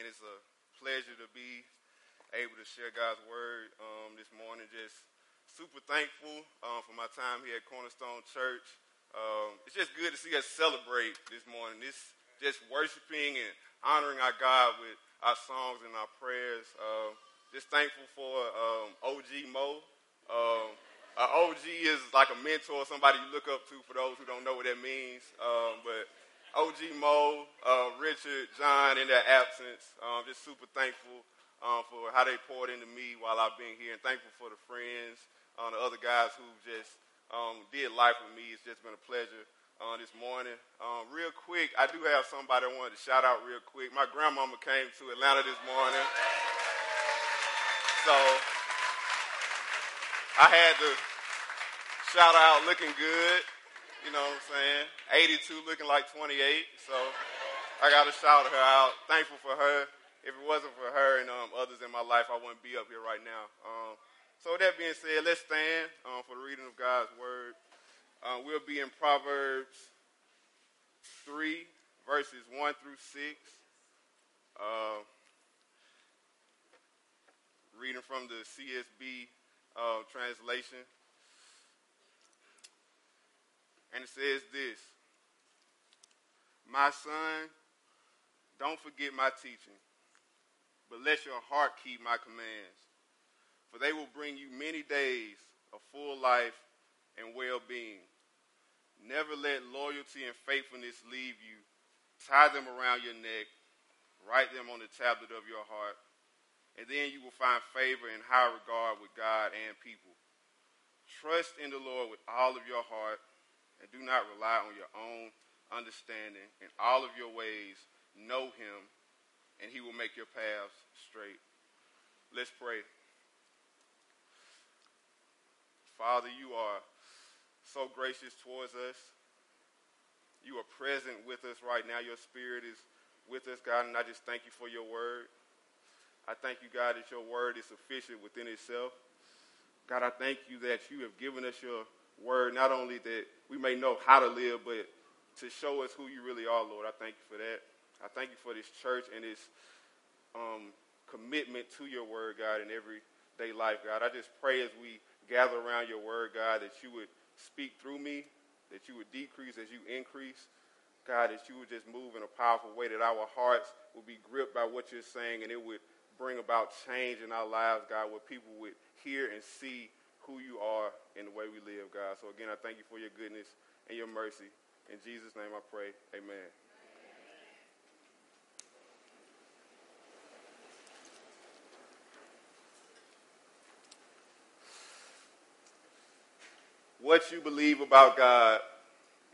Again, it's a pleasure to be able to share God's word um, this morning. Just super thankful um, for my time here at Cornerstone Church. Um, it's just good to see us celebrate this morning. This just worshiping and honoring our God with our songs and our prayers. Uh, just thankful for um, OG Mo. Um, OG is like a mentor, somebody you look up to for those who don't know what that means. But OG Mo, uh, Richard, John in their absence. Um, just super thankful um, for how they poured into me while I've been here, and thankful for the friends, uh, the other guys who just um, did life with me. It's just been a pleasure uh, this morning. Um, real quick, I do have somebody I wanted to shout out real quick. My grandmama came to Atlanta this morning. So I had to shout out looking good. You know what I'm saying? 82 looking like 28. So I got to shout her out. Thankful for her. If it wasn't for her and um, others in my life, I wouldn't be up here right now. Um, so that being said, let's stand um, for the reading of God's word. Uh, we'll be in Proverbs 3, verses 1 through 6. Uh, reading from the CSB uh, translation. And it says this My son, don't forget my teaching, but let your heart keep my commands, for they will bring you many days of full life and well being. Never let loyalty and faithfulness leave you. Tie them around your neck, write them on the tablet of your heart, and then you will find favor and high regard with God and people. Trust in the Lord with all of your heart and do not rely on your own understanding. In all of your ways, know him, and he will make your paths straight. Let's pray. Father, you are so gracious towards us. You are present with us right now. Your spirit is with us, God, and I just thank you for your word. I thank you, God, that your word is sufficient within itself. God, I thank you that you have given us your word, not only that we may know how to live, but to show us who you really are, Lord. I thank you for that. I thank you for this church and its um, commitment to your word, God, in everyday life, God. I just pray as we gather around your word, God, that you would speak through me, that you would decrease as you increase. God, that you would just move in a powerful way, that our hearts would be gripped by what you're saying, and it would bring about change in our lives, God, where people would hear and see who you are and the way we live, God. So again, I thank you for your goodness and your mercy. In Jesus' name I pray. Amen. What you believe about God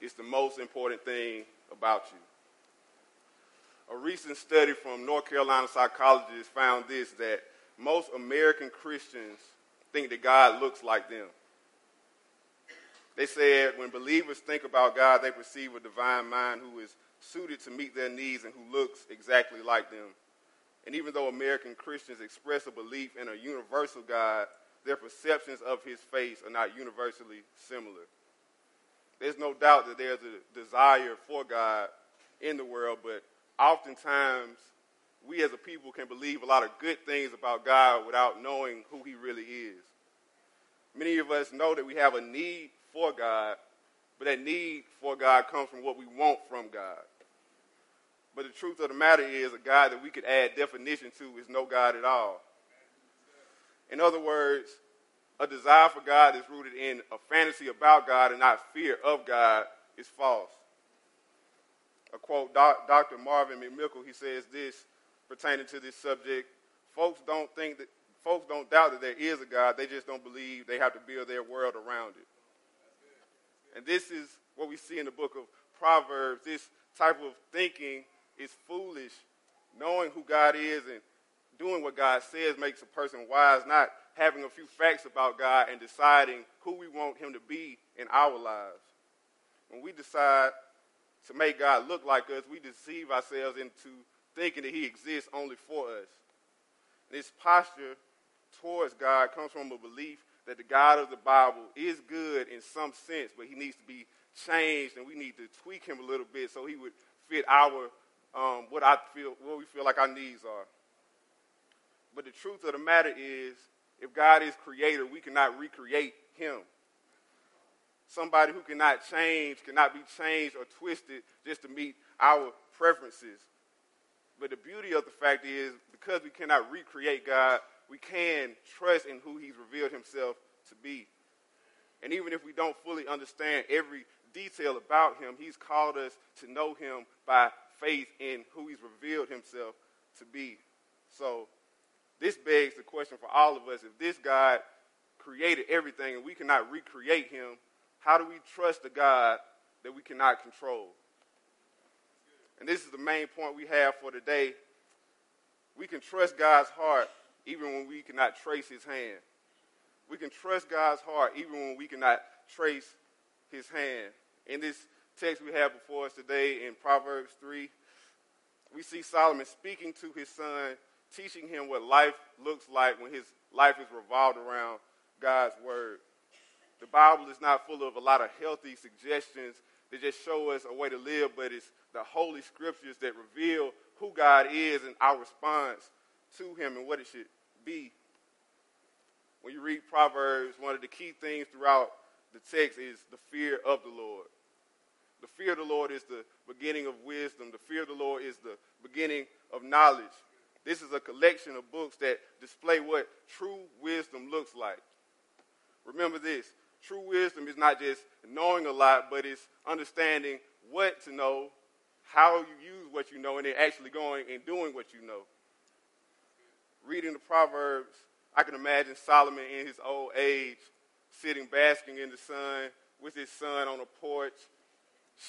is the most important thing about you. A recent study from North Carolina psychologists found this that most American Christians think that God looks like them. They said when believers think about God, they perceive a divine mind who is suited to meet their needs and who looks exactly like them. And even though American Christians express a belief in a universal God, their perceptions of his face are not universally similar. There's no doubt that there's a desire for God in the world, but oftentimes we as a people can believe a lot of good things about God without knowing who he really is. Many of us know that we have a need for God, but that need for God comes from what we want from God. But the truth of the matter is, a God that we could add definition to is no God at all. In other words, a desire for God that's rooted in a fantasy about God and not fear of God is false. A quote, Dr. Marvin McMickle, he says this pertaining to this subject. Folks don't think that folks don't doubt that there is a God. They just don't believe they have to build their world around it. And this is what we see in the book of Proverbs. This type of thinking is foolish. Knowing who God is and doing what God says makes a person wise, not having a few facts about God and deciding who we want him to be in our lives. When we decide to make God look like us, we deceive ourselves into thinking that he exists only for us. This posture towards God comes from a belief that the God of the Bible is good in some sense, but he needs to be changed and we need to tweak him a little bit so he would fit our um, what I feel, what we feel like our needs are. But the truth of the matter is, if God is creator, we cannot recreate him. Somebody who cannot change cannot be changed or twisted just to meet our preferences. But the beauty of the fact is, because we cannot recreate God, we can trust in who he's revealed himself to be. And even if we don't fully understand every detail about him, he's called us to know him by faith in who he's revealed himself to be. So this begs the question for all of us if this God created everything and we cannot recreate him, how do we trust a God that we cannot control? And this is the main point we have for today. We can trust God's heart even when we cannot trace his hand. We can trust God's heart even when we cannot trace his hand. In this text we have before us today in Proverbs 3, we see Solomon speaking to his son, teaching him what life looks like when his life is revolved around God's word. The Bible is not full of a lot of healthy suggestions that just show us a way to live, but it's the holy scriptures that reveal who God is and our response to him and what it should be. When you read Proverbs, one of the key things throughout the text is the fear of the Lord. The fear of the Lord is the beginning of wisdom. The fear of the Lord is the beginning of knowledge. This is a collection of books that display what true wisdom looks like. Remember this true wisdom is not just knowing a lot, but it's understanding what to know, how you use what you know, and then actually going and doing what you know. Reading the Proverbs, I can imagine Solomon in his old age sitting basking in the sun with his son on a porch,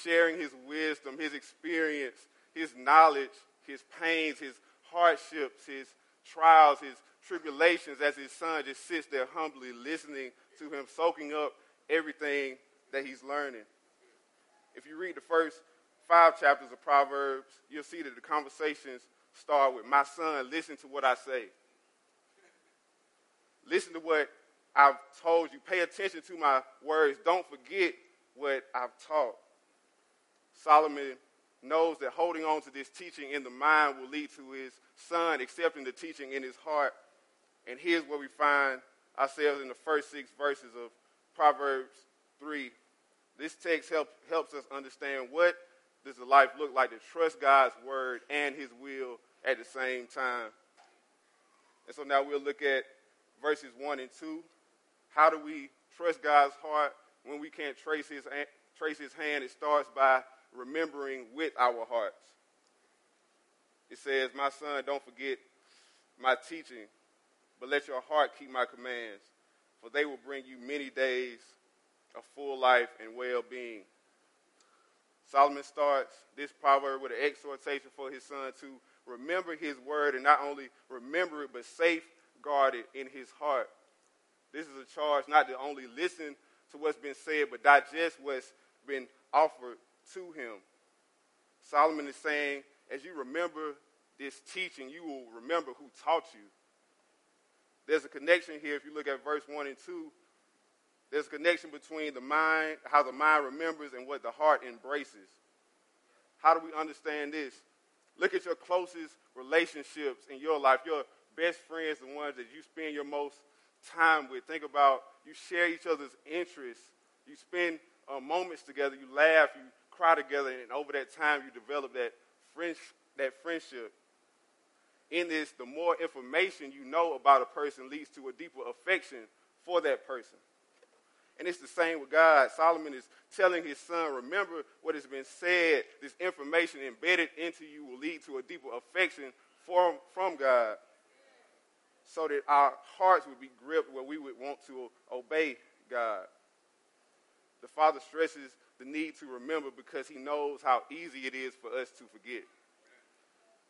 sharing his wisdom, his experience, his knowledge, his pains, his hardships, his trials, his tribulations as his son just sits there humbly listening to him, soaking up everything that he's learning. If you read the first five chapters of Proverbs, you'll see that the conversations start with, My son, listen to what I say. Listen to what I've told you. Pay attention to my words. Don't forget what I've taught. Solomon knows that holding on to this teaching in the mind will lead to his son accepting the teaching in his heart. And here's where we find ourselves in the first six verses of Proverbs 3. This text help, helps us understand what does the life look like to trust God's word and his will at the same time. And so now we'll look at verses 1 and 2. How do we trust God's heart when we can't trace his, trace his hand? It starts by remembering with our hearts. It says, My son, don't forget my teaching, but let your heart keep my commands, for they will bring you many days of full life and well being. Solomon starts this proverb with an exhortation for his son to remember his word and not only remember it, but safeguard it in his heart. This is a charge not to only listen to what's been said, but digest what's been offered to him. Solomon is saying, as you remember this teaching, you will remember who taught you. There's a connection here, if you look at verse 1 and 2, there's a connection between the mind, how the mind remembers, and what the heart embraces. How do we understand this? Look at your closest relationships in your life, your best friends, the ones that you spend your most time with. Think about you share each other's interests. You spend uh, moments together. You laugh. You cry together, and over that time, you develop that friend, that friendship. In this, the more information you know about a person leads to a deeper affection for that person. And it's the same with God. Solomon is telling his son, remember what has been said. This information embedded into you will lead to a deeper affection from, from God so that our hearts would be gripped where we would want to obey God. The Father stresses the need to remember because he knows how easy it is for us to forget.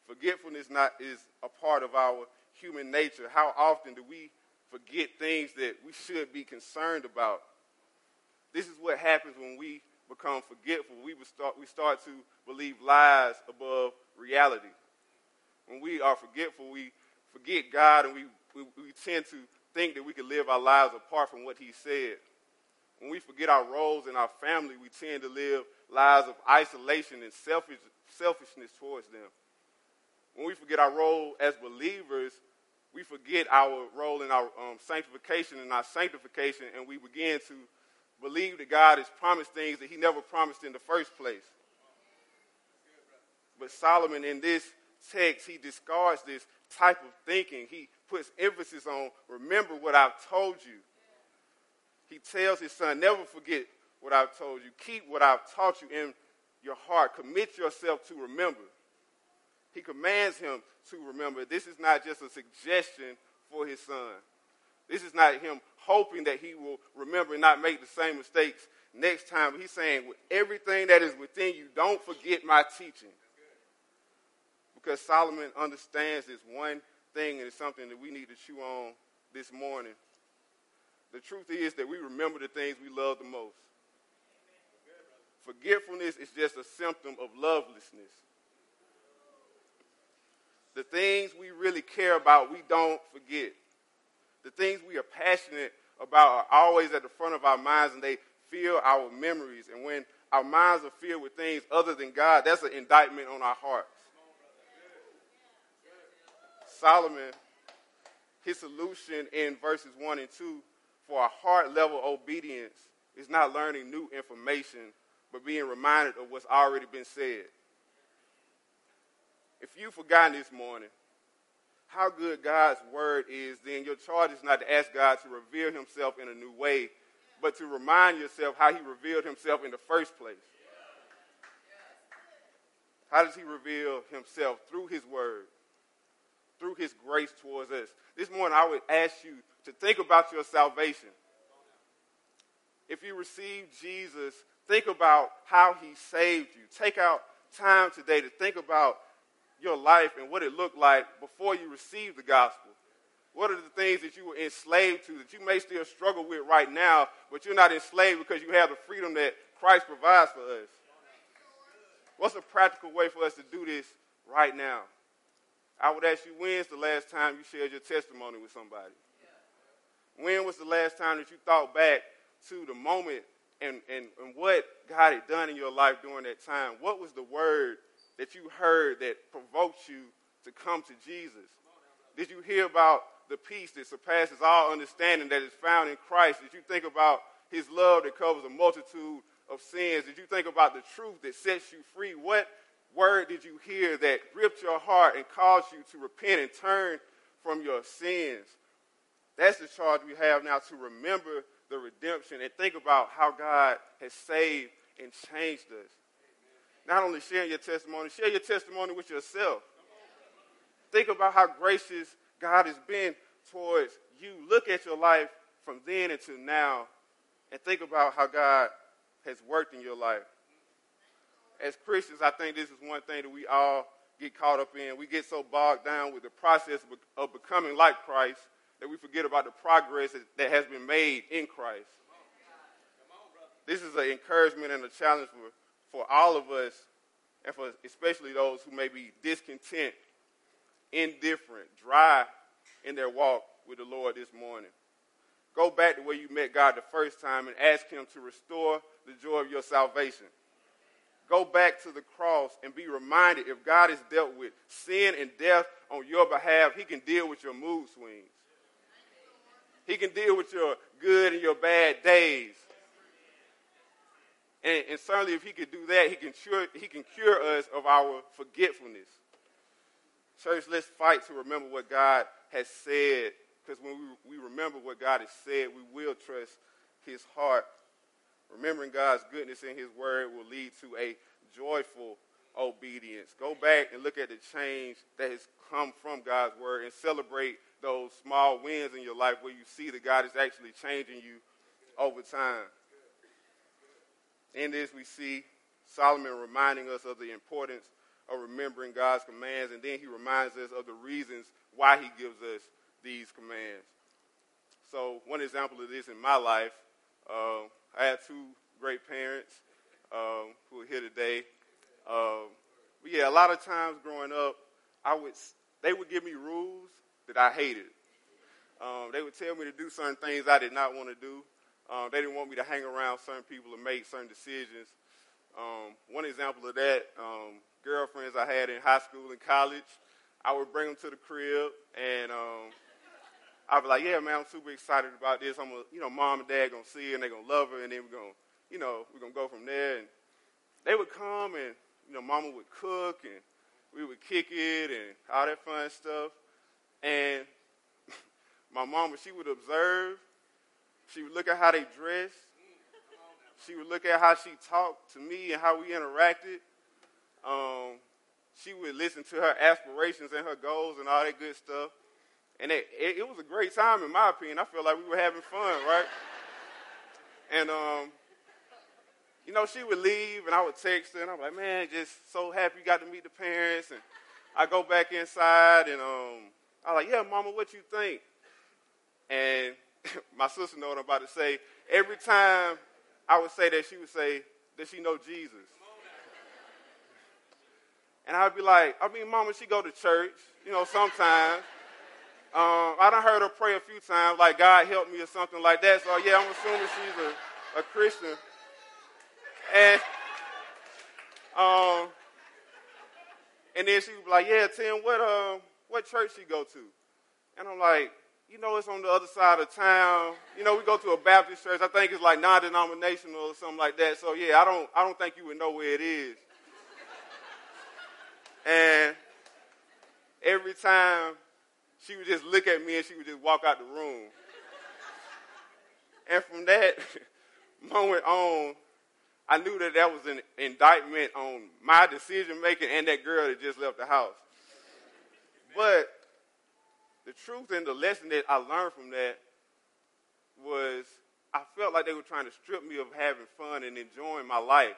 Forgetfulness not is a part of our human nature. How often do we forget things that we should be concerned about? This is what happens when we become forgetful. We start, we start to believe lies above reality. When we are forgetful, we forget God and we, we, we tend to think that we can live our lives apart from what He said. When we forget our roles in our family, we tend to live lives of isolation and selfish, selfishness towards them. When we forget our role as believers, we forget our role in our um, sanctification and our sanctification, and we begin to believe that God has promised things that He never promised in the first place. But Solomon, in this text, he discards this type of thinking. He puts emphasis on remember what I've told you. He tells his son, never forget what I've told you. Keep what I've taught you in your heart. Commit yourself to remember. He commands him to remember. This is not just a suggestion for his son. This is not him hoping that he will remember and not make the same mistakes next time. He's saying, with everything that is within you, don't forget my teaching. Because Solomon understands this one thing, and it's something that we need to chew on this morning. The truth is that we remember the things we love the most. Forgetfulness is just a symptom of lovelessness. The things we really care about, we don't forget. The things we are passionate about are always at the front of our minds and they fill our memories. And when our minds are filled with things other than God, that's an indictment on our hearts. Solomon, his solution in verses 1 and 2 for a heart level obedience is not learning new information, but being reminded of what's already been said. If you've forgotten this morning how good God's word is, then your charge is not to ask God to reveal himself in a new way, but to remind yourself how he revealed himself in the first place. How does he reveal himself? Through his word, through his grace towards us. This morning, I would ask you to think about your salvation. If you receive Jesus, think about how he saved you. Take out time today to think about your life and what it looked like before you received the gospel. What are the things that you were enslaved to that you may still struggle with right now, but you're not enslaved because you have the freedom that Christ provides for us? What's a practical way for us to do this right now? I would ask you, when's the last time you shared your testimony with somebody? When was the last time that you thought back to the moment and, and, and what God had done in your life during that time? What was the word that you heard that provoked you to come to Jesus? Did you hear about the peace that surpasses all understanding that is found in Christ? Did you think about his love that covers a multitude of sins? Did you think about the truth that sets you free? What word did you hear that gripped your heart and caused you to repent and turn from your sins? That's the charge we have now to remember the redemption and think about how God has saved and changed us. Not only sharing your testimony, share your testimony with yourself. Think about how gracious God has been towards you. Look at your life from then until now and think about how God has worked in your life. As Christians, I think this is one thing that we all get caught up in. We get so bogged down with the process of becoming like Christ that we forget about the progress that has been made in Christ. This is an encouragement and a challenge for, for all of us, and for especially those who may be discontent, indifferent, dry in their walk with the Lord this morning. Go back to where you met God the first time and ask Him to restore the joy of your salvation. Go back to the cross and be reminded if God has dealt with sin and death on your behalf, He can deal with your mood swings. He can deal with your good and your bad. And, certainly, if he could do that, he can, cure, he can cure us of our forgetfulness. Church, let's fight to remember what God has said, because when we, we remember what God has said, we will trust his heart. Remembering God's goodness in his word will lead to a joyful obedience. Go back and look at the change that has come from God's word and celebrate those small wins in your life where you see that God is actually changing you over time. In this, we see Solomon reminding us of the importance of remembering God's commands, and then he reminds us of the reasons why he gives us these commands. So, one example of this in my life, uh, I had two great parents um, who are here today. Um, but yeah, a lot of times growing up, I would they would give me rules that I hated. Um, they would tell me to do certain things I did not want to do. Um, they didn't want me to hang around certain people and make certain decisions. Um, one example of that, um, girlfriends I had in high school and college. I would bring them to the crib, and um, I'd be like, "Yeah, man, I'm super excited about this. I'm gonna, you know, mom and dad gonna see her, and they're gonna love her, and then we're gonna, you know, we're gonna go from there." And they would come, and you know, mama would cook, and we would kick it, and all that fun stuff. And my mama, she would observe. She would look at how they dressed. She would look at how she talked to me and how we interacted. Um, she would listen to her aspirations and her goals and all that good stuff. And it, it, it was a great time, in my opinion. I felt like we were having fun, right? and, um, you know, she would leave and I would text her and I'm like, man, just so happy you got to meet the parents. And I go back inside and um, I'm like, yeah, mama, what you think? And my sister know what I'm about to say. Every time I would say that, she would say, does she know Jesus? And I'd be like, I mean, mama, she go to church, you know, sometimes. Um, I done heard her pray a few times, like God help me or something like that. So yeah, I'm assuming she's a, a Christian. And um, and then she would be like, yeah, Tim, what uh, what church she go to? And I'm like, you know, it's on the other side of town. You know, we go to a Baptist church. I think it's like non-denominational or something like that. So yeah, I don't I don't think you would know where it is. and every time she would just look at me and she would just walk out the room. and from that moment on, I knew that that was an indictment on my decision making and that girl that just left the house. But the truth and the lesson that I learned from that was I felt like they were trying to strip me of having fun and enjoying my life.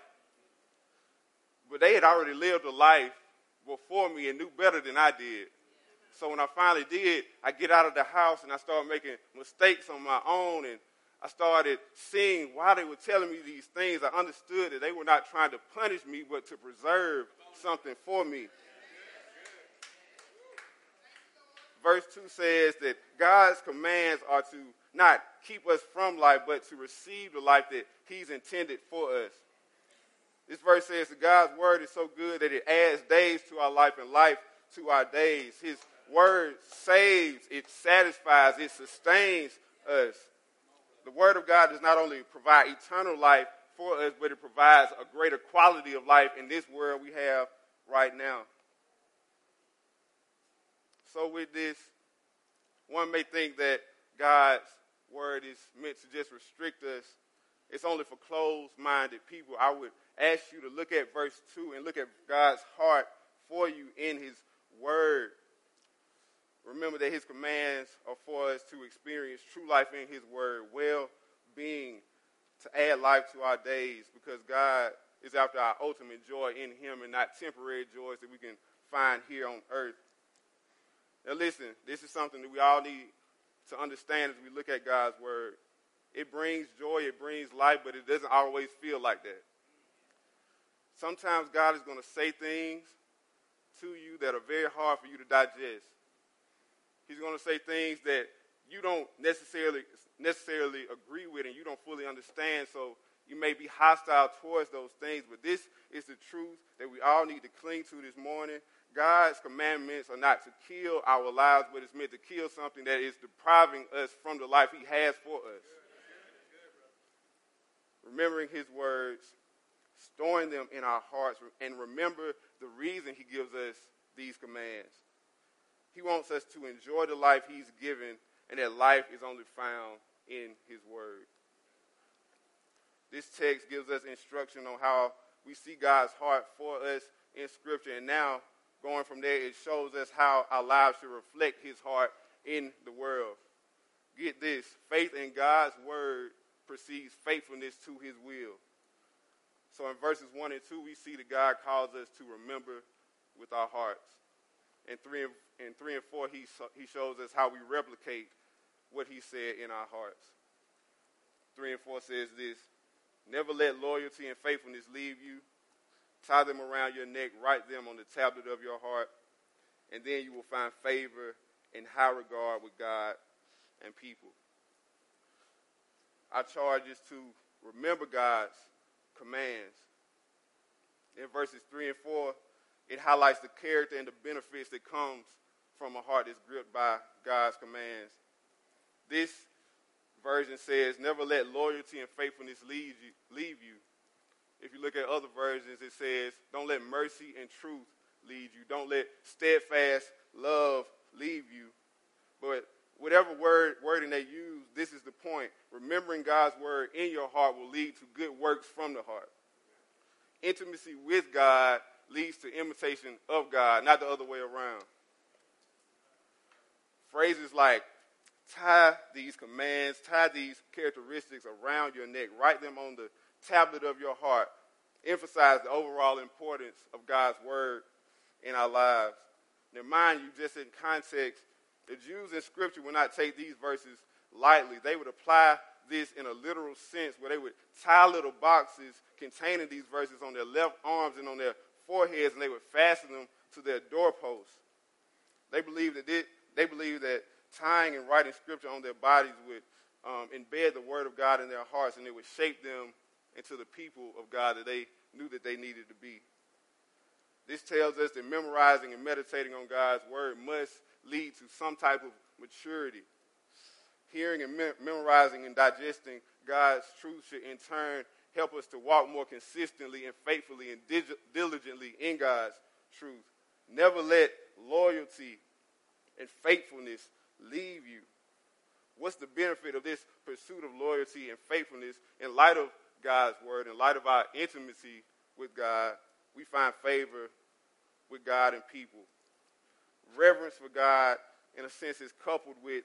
But they had already lived a life before me and knew better than I did. So when I finally did, I get out of the house and I started making mistakes on my own and I started seeing why they were telling me these things. I understood that they were not trying to punish me, but to preserve something for me. Verse 2 says that God's commands are to not keep us from life, but to receive the life that He's intended for us. This verse says that God's word is so good that it adds days to our life and life to our days. His word saves, it satisfies, it sustains us. The word of God does not only provide eternal life for us, but it provides a greater quality of life in this world we have right now. So, with this, one may think that God's word is meant to just restrict us. It's only for closed minded people. I would ask you to look at verse 2 and look at God's heart for you in his word. Remember that his commands are for us to experience true life in his word, well being, to add life to our days, because God is after our ultimate joy in him and not temporary joys that we can find here on earth. Now, listen, this is something that we all need to understand as we look at God's word. It brings joy, it brings life, but it doesn't always feel like that. Sometimes God is going to say things to you that are very hard for you to digest. He's going to say things that you don't necessarily necessarily agree with and you don't fully understand. So you may be hostile towards those things, but this is the truth that we all need to cling to this morning. God's commandments are not to kill our lives, but it's meant to kill something that is depriving us from the life He has for us. Remembering His words, storing them in our hearts, and remember the reason He gives us these commands. He wants us to enjoy the life He's given, and that life is only found in His Word. This text gives us instruction on how we see God's heart for us in Scripture, and now going from there, it shows us how our lives should reflect his heart in the world. Get this faith in God's word precedes faithfulness to his will. So in verses 1 and 2, we see that God calls us to remember with our hearts. In 3 and, in three and 4, he, he shows us how we replicate what he said in our hearts. 3 and 4 says this Never let loyalty and faithfulness leave you tie them around your neck, write them on the tablet of your heart, and then you will find favor and high regard with God and people. Our charge is to remember God's commands. In verses 3 and 4, it highlights the character and the benefits that comes from a heart that's gripped by God's commands. This version says, never let loyalty and faithfulness leave you, leave you. If you look at other versions, it says, don't let mercy and truth lead you. Don't let steadfast love leave you. But whatever word wording they use, this is the point. Remembering God's word in your heart will lead to good works from the heart. Intimacy with God leads to imitation of God, not the other way around. Phrases like tie these commands, tie these characteristics around your neck, write them on the tablet of your heart, emphasize the overall importance of God's word in our lives. Now, mind you, just in context, the Jews in Scripture would not take these verses lightly. They would apply this in a literal sense where they would tie little boxes containing these verses on their left arms and on their foreheads, and they would fasten them to their doorposts. They believed that they, they believed that tying and writing scripture on their bodies would um, embed the word of God in their hearts, and it would shape them into the people of God that they knew that they needed to be. This tells us that memorizing and meditating on God's word must lead to some type of maturity. Hearing and me- memorizing and digesting God's truth should in turn help us to walk more consistently and faithfully and dig- diligently in God's truth. Never let loyalty and faithfulness leave you. What's the benefit of this pursuit of loyalty and faithfulness in light of God's word, in light of our intimacy with God? We find favor with God and people. Reverence for God, in a sense, is coupled with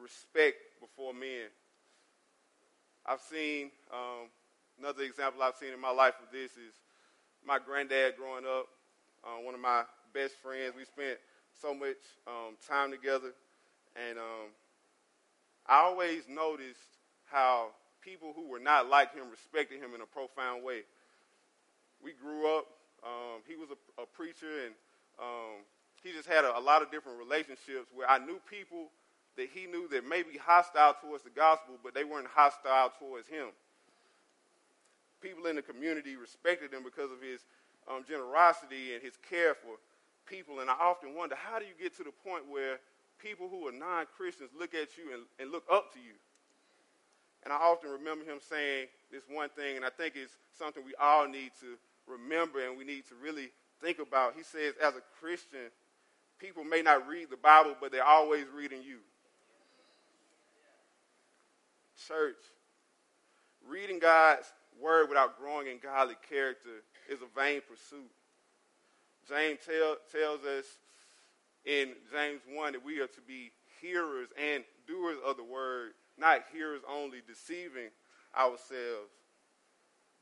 respect before men. I've seen um, another example I've seen in my life of this is my granddad growing up, uh, one of my best friends. We spent so much um, time together, and um, I always noticed how people who were not like him respected him in a profound way. We grew up um, he was a, a, preacher, and um, he just had a, a, lot of different relationships where I knew people that he knew that may be hostile towards the gospel, but they weren't hostile towards him. People in the community respected him because of his um, generosity and his care for people. And I often wonder, how do you get to the point where people who are non-Christians look at you and, and look up to you? And I often remember him saying this one thing, and I think it's something we all need to remember and we need to really think about. He says, as a Christian, people may not read the Bible, but they're always reading you. Church, reading God's word without growing in godly character is a vain pursuit. James tell, tells us in James 1 that we are to be hearers and doers of the word, not hearers only, deceiving ourselves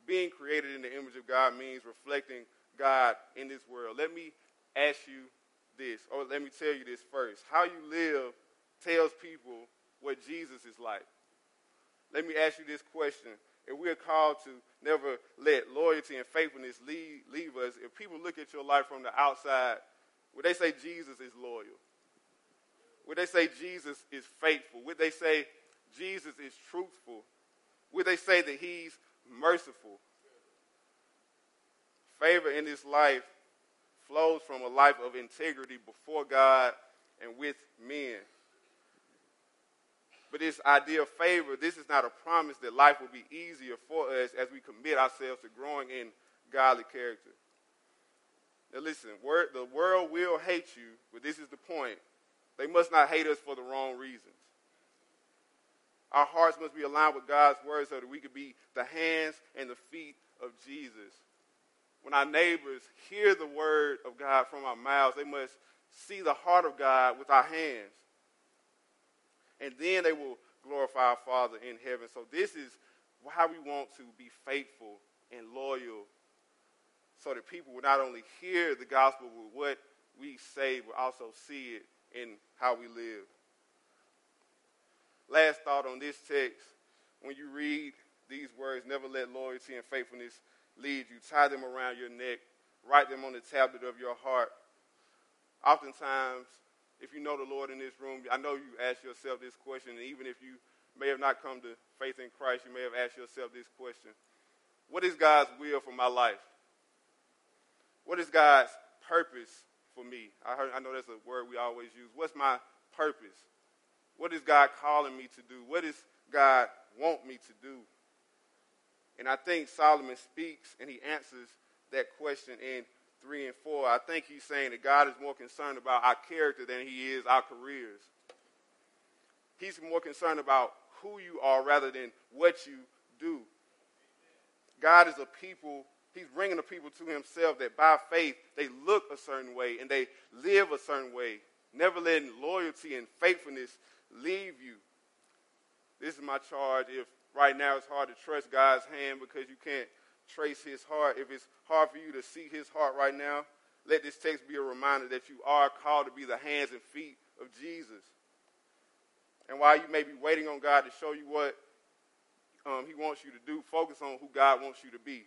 being created in the image of God means reflecting God in this world. Let me ask you this, or let me tell you this first. How you live tells people what Jesus is like. Let me ask you this question. If we are called to never let loyalty and faithfulness leave, leave us, if people look at your life from the outside, would they say Jesus is loyal? Would they say Jesus is faithful? Would they say Jesus is truthful? Would they say that he's merciful. Favor in this life flows from a life of integrity before God and with men. But this idea of favor, this is not a promise that life will be easier for us as we commit ourselves to growing in godly character. Now, listen, the world will hate you, but this is the point. They must not hate us for the wrong reasons. Our hearts must be aligned with God's word so that we could be the hands and the feet of Jesus. When our neighbors hear the word of God from our mouths, they must see the heart of God with our hands. And then they will glorify our Father in heaven. So, this is why we want to be faithful and loyal so that people will not only hear the gospel with what we say, but also see it in how we live. Last thought on this text when you read these words, never let loyalty and faithfulness lead you. Tie them around your neck, write them on the tablet of your heart. Oftentimes, if you know the Lord in this room, I know you ask yourself this question, and even if you may have not come to faith in Christ, you may have asked yourself this question What is God's will for my life? What is God's purpose for me? I, heard, I know that's a word we always use. What's my purpose? What is God calling me to do? What does God want me to do? And I think Solomon speaks and he answers that question in 3 and 4. I think he's saying that God is more concerned about our character than he is our careers. He's more concerned about who you are rather than what you do. God is a people, he's bringing the people to himself that by faith they look a certain way and they live a certain way, never letting loyalty and faithfulness leave you. This is my charge. If right now it's hard to trust God's hand because you can't trace his heart, if it's hard for you to see his heart right now, let this text be a reminder that you are called to be the hands and feet of Jesus. And while you may be waiting on God to show you what um, he wants you to do, focus on who God wants you to be.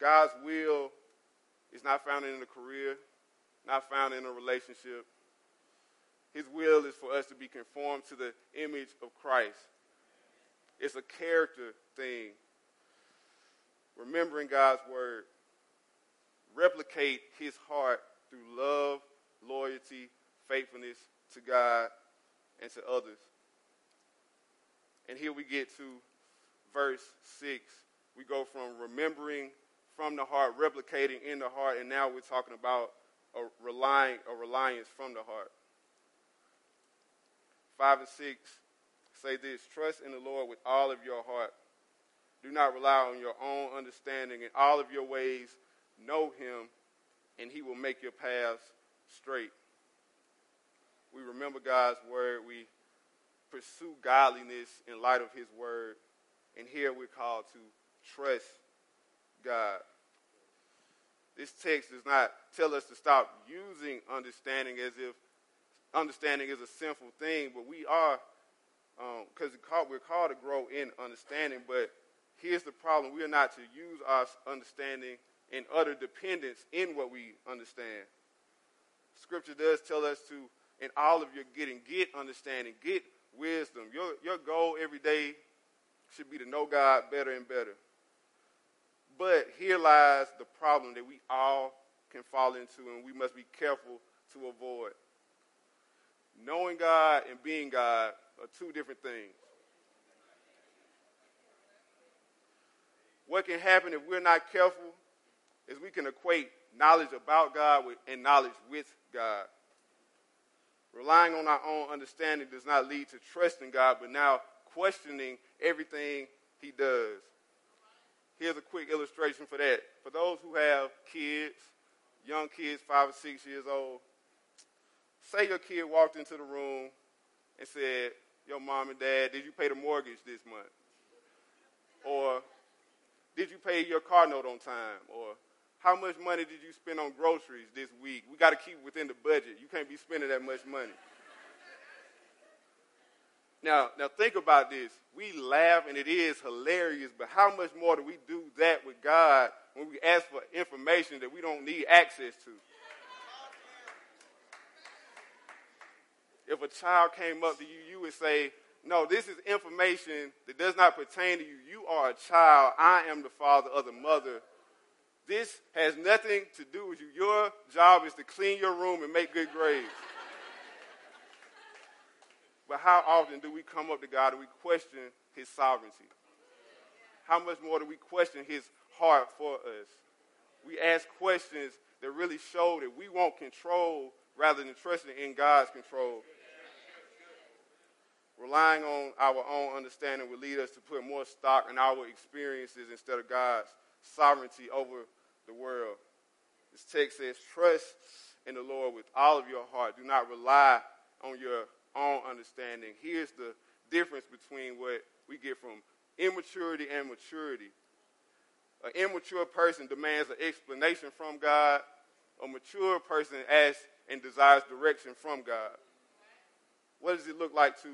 God's will is not found in a career, not found in a relationship. His will is for us to be conformed to the image of Christ. It's a character thing. Remembering God's word. Replicate his heart through love, loyalty, faithfulness to God and to others. And here we get to verse 6. We go from remembering from the heart, replicating in the heart, and now we're talking about a relying a reliance from the heart. 5 and 6 say this Trust in the Lord with all of your heart. Do not rely on your own understanding. In all of your ways, know him, and he will make your paths straight. We remember God's word. We pursue godliness in light of his word. And here we're called to trust God. This text does not tell us to stop using understanding as if understanding is a sinful thing, but we are, because um, we're called to grow in understanding. But here's the problem we are not to use our understanding in utter dependence in what we understand. Scripture does tell us to, in all of your getting, get understanding, get wisdom. Your, your goal every day should be to know God better and better. But here lies the problem that we all can fall into, and we must be careful to avoid. Knowing God and being God are two different things. What can happen if we're not careful is we can equate knowledge about God with, and knowledge with God. Relying on our own understanding does not lead to trusting God, but now questioning everything He does. Here's a quick illustration for that. For those who have kids, young kids, five or six years old, say your kid walked into the room and said, Your mom and dad, did you pay the mortgage this month? Or did you pay your car note on time? Or how much money did you spend on groceries this week? We got to keep within the budget. You can't be spending that much money. Now, now think about this. We laugh and it is hilarious, but how much more do we do that with God when we ask for information that we don't need access to? If a child came up to you, you would say, No, this is information that does not pertain to you. You are a child. I am the father of the mother this has nothing to do with you. Your job is to clean your room and make good grades. but how often do we come up to God and we question his sovereignty? How much more do we question his heart for us? We ask questions that really show that we want control rather than trusting in God's control. Relying on our own understanding will lead us to put more stock in our experiences instead of God's sovereignty over the world. This text says, Trust in the Lord with all of your heart. Do not rely on your own understanding. Here's the difference between what we get from immaturity and maturity. An immature person demands an explanation from God. A mature person asks and desires direction from God. What does it look like to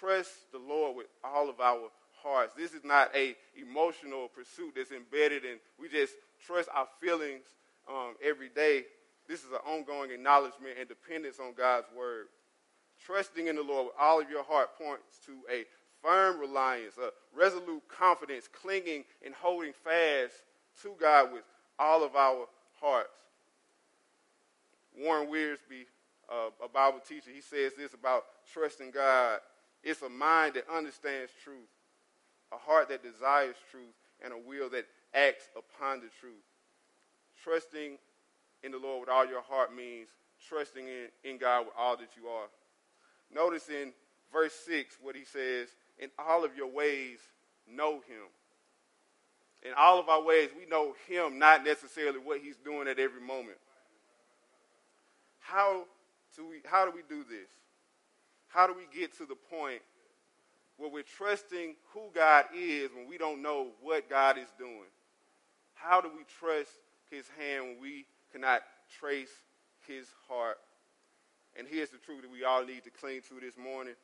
trust the Lord with all of our hearts. This is not a emotional pursuit that's embedded in we just trust our feelings um, every day. This is an ongoing acknowledgement and dependence on God's word. Trusting in the Lord with all of your heart points to a firm reliance, a resolute confidence, clinging and holding fast to God with all of our hearts. Warren Wiersbe, uh, a Bible teacher, he says this about trusting God. It's a mind that understands truth, a heart that desires truth, and a will that acts upon the truth. Trusting in the Lord with all your heart means trusting in, in God with all that you are. Notice in verse 6 what he says, in all of your ways, know him. In all of our ways, we know him, not necessarily what he's doing at every moment. How do we, how do, we do this? How do we get to the point where we're trusting who God is when we don't know what God is doing? How do we trust his hand when we cannot trace his heart? And here's the truth that we all need to cling to this morning.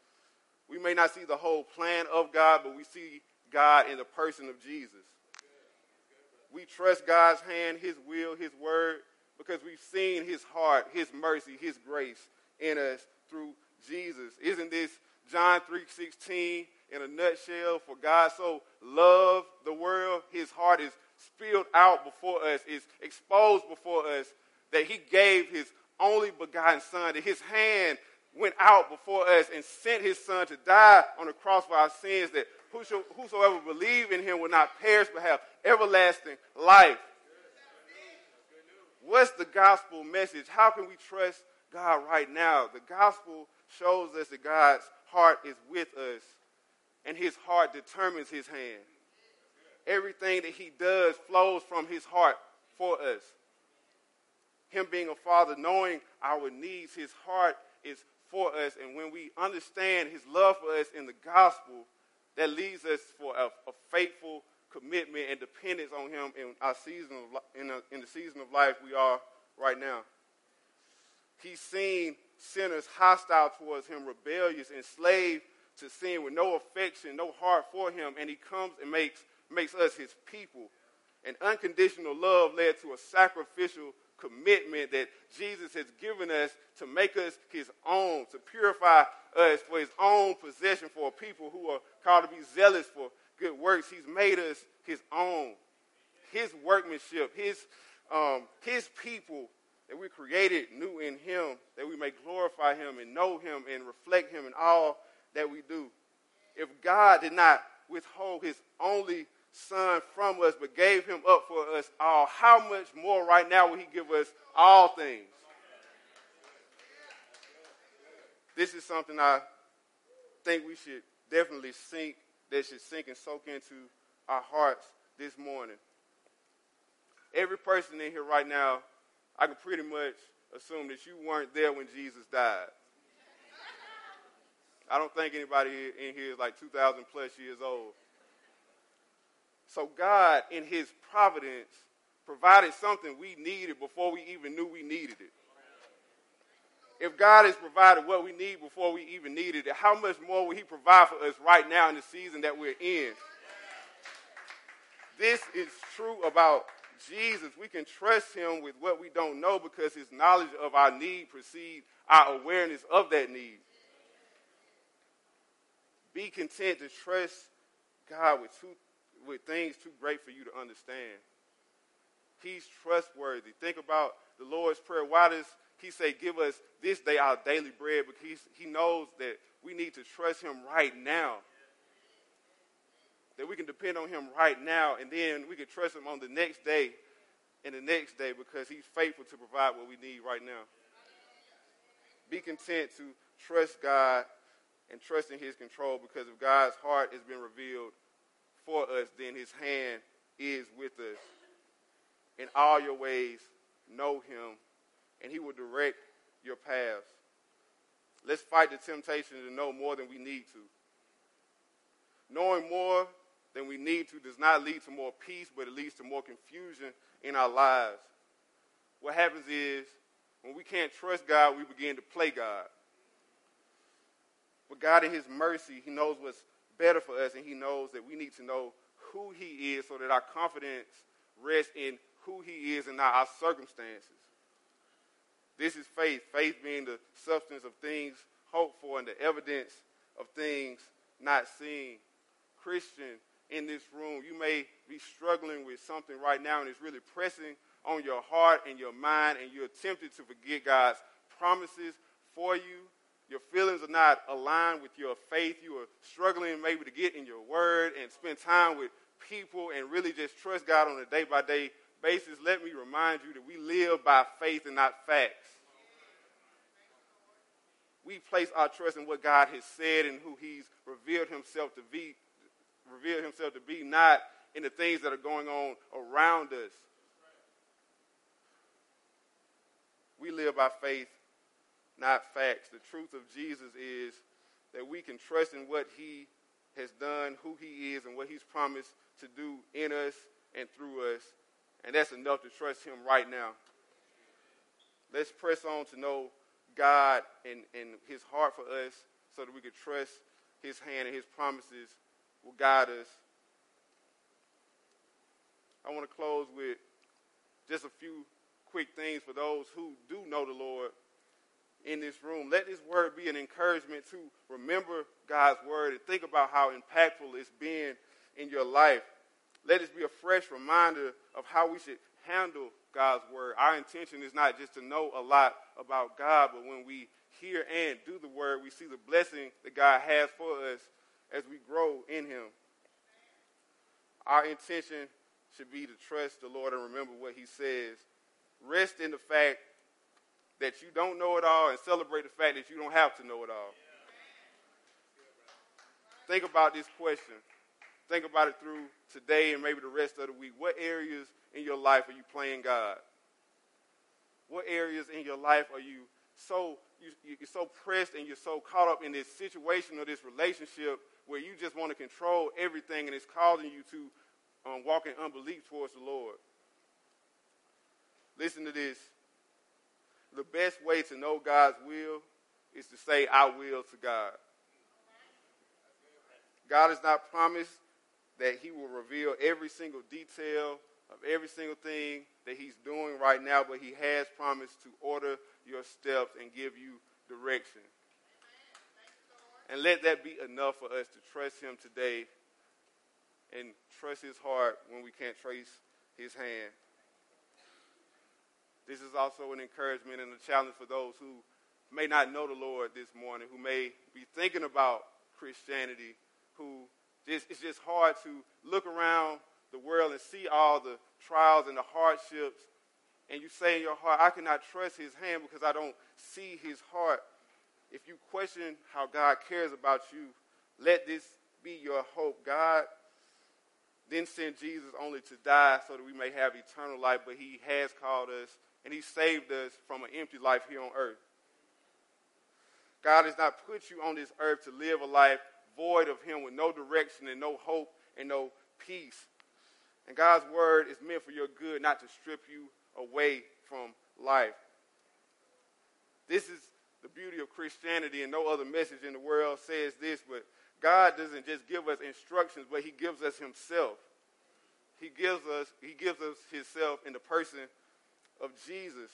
We may not see the whole plan of God, but we see God in the person of Jesus. We trust God's hand, his will, his word, because we've seen his heart, his mercy, his grace in us through Jesus. Isn't this John 3:16 in a nutshell? For God so loved the world, his heart is spilled out before us, is exposed before us, that he gave his only begotten son, that his hand went out before us and sent his son to die on the cross for our sins, that whosoever believe in him will not perish but have everlasting life. What's the gospel message? How can we trust God right now? The gospel shows us that God's heart is with us and his heart determines his hand. Everything that he does flows from his heart for us. Him being a father, knowing our needs, his heart is for us. And when we understand his love for us in the gospel, that leads us for a, a faithful commitment and dependence on him in our season of, in, a, in the season of life we are right now. He's seen sinners hostile towards him, rebellious, enslaved to sin with no affection, no heart for him, and he comes and makes, makes us his people. And unconditional love led to a sacrificial commitment that Jesus has given us to make us his own, to purify us for his own possession for a people who are called to be zealous for good works. He's made us his own, his workmanship, his, um, his people that we created new in him, that we may glorify him and know him and reflect him in all that we do. If God did not withhold his only son from us, but gave him up for us all, how much more right now will he give us all things? This is something I think we should definitely sink, that should sink and soak into our hearts this morning. Every person in here right now, I can pretty much assume that you weren't there when Jesus died. I don't think anybody in here is like 2,000 plus years old. So God, in his providence, provided something we needed before we even knew we needed it. If God has provided what we need before we even needed it, how much more will he provide for us right now in the season that we're in? This is true about Jesus. We can trust him with what we don't know because his knowledge of our need precedes our awareness of that need. Be content to trust God with two with things too great for you to understand. He's trustworthy. Think about the Lord's Prayer. Why does he said, Give us this day our daily bread? Because he knows that we need to trust him right now. That we can depend on him right now, and then we can trust him on the next day and the next day because he's faithful to provide what we need right now. Be content to trust God and trust in his control because if God's heart has been revealed, for us, then his hand is with us. In all your ways, know him, and he will direct your paths. Let's fight the temptation to know more than we need to. Knowing more than we need to does not lead to more peace, but it leads to more confusion in our lives. What happens is, when we can't trust God, we begin to play God. But God, in His mercy, He knows what's better for us, and He knows that we need to know who He is so that our confidence rests in who He is and not our circumstances. This is faith, faith being the substance of things hoped for and the evidence of things not seen. Christian, in this room. You may be struggling with something right now and it's really pressing on your heart and your mind, and you're tempted to forget God's promises for you. Your feelings are not aligned with your faith. You are struggling maybe to get in your word and spend time with people and really just trust God on a day by day basis. Let me remind you that we live by faith and not facts. We place our trust in what God has said and who He's revealed Himself to be, revealed Himself to be, not in the things that are going on around us. We live by faith, not facts. The truth of Jesus is that we can trust in what he has done, who he is, and what he's promised to do in us and through us. And that's enough to trust him right now. Let's press on to know God and, and his heart for us so that we can trust his hand and his promises will guide us. I want to close with just a few quick things for those who do know the Lord in this room. Let this word be an encouragement to remember God's word and think about how impactful it's been in your life. Let this be a fresh reminder of how we should handle God's word. Our intention is not just to know a lot about God, but when we hear and do the word, we see the blessing that God has for us as we grow in Him. Our intention should be to trust the Lord and remember what He says rest in the fact that you don't know it all and celebrate the fact that you don't have to know it all. Think about this question. Think about it through today and maybe the rest of the week. What areas in your life are you playing God? What areas in your life are you so you, you're so pressed and you're so caught up in this situation or this relationship where you just want to control everything and it's causing you to um, walk in unbelief towards the Lord? Listen to this. The best way to know God's will is to say, I will to God. God has not promised that he will reveal every single detail of every single thing that he's doing right now, but he has promised to order your steps and give you direction. And let that be enough for us to trust him today and trust his heart when we can't trace his hand. This is also an encouragement and a challenge for those who may not know the Lord this morning, who may be thinking about Christianity, who just, it's just hard to look around the world and see all the trials and the hardships, and you say in your heart, I cannot trust his hand because I don't see his heart. If you question how God cares about you, let this be your hope. God didn't send Jesus only to die so that we may have eternal life, but he has called us and he saved us from an empty life here on earth. God has not put you on this earth to live a life void of him with no direction and no hope and no peace. And God's word is meant for your good, not to strip you away from life. This is the beauty of Christianity, and no other message in the world says this, but God doesn't just give us instructions, but he gives us himself. He gives us, he gives us himself in the person of Jesus.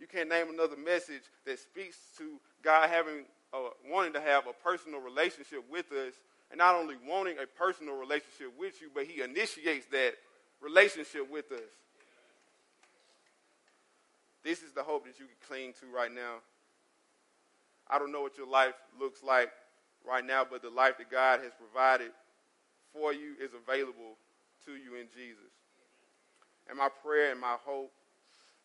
You can't name another message that speaks to God having, uh, wanting to have a personal relationship with us, and not only wanting a personal relationship with you, but He initiates that relationship with us. This is the hope that you can cling to right now. I don't know what your life looks like right now, but the life that God has provided for you is available to you in Jesus. And my prayer and my hope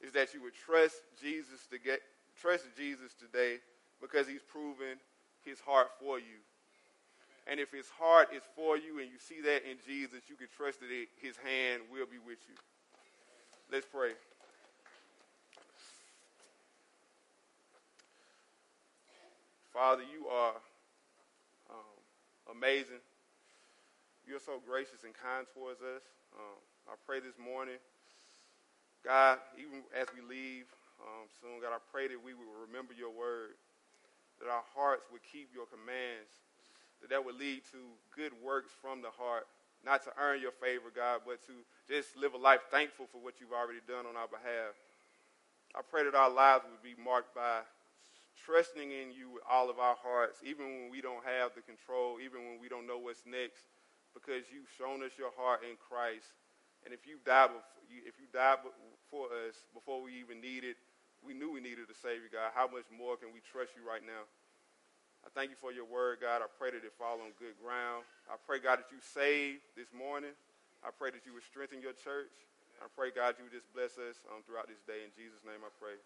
is that you would trust Jesus to get trust Jesus today because he's proven his heart for you. And if his heart is for you and you see that in Jesus, you can trust that his hand will be with you. Let's pray. Father, you are um, amazing. You're so gracious and kind towards us. Um, I pray this morning God, even as we leave um, soon, God, I pray that we will remember your word, that our hearts would keep your commands, that that would lead to good works from the heart, not to earn your favor, God, but to just live a life thankful for what you've already done on our behalf. I pray that our lives would be marked by trusting in you with all of our hearts, even when we don't have the control, even when we don't know what's next. because you've shown us your heart in Christ. And if you died, if you died for us before we even needed, we knew we needed a Savior, God, how much more can we trust you right now? I thank you for your word, God. I pray that it fall on good ground. I pray, God, that you save this morning. I pray that you would strengthen your church. I pray, God, you would just bless us um, throughout this day. In Jesus' name I pray.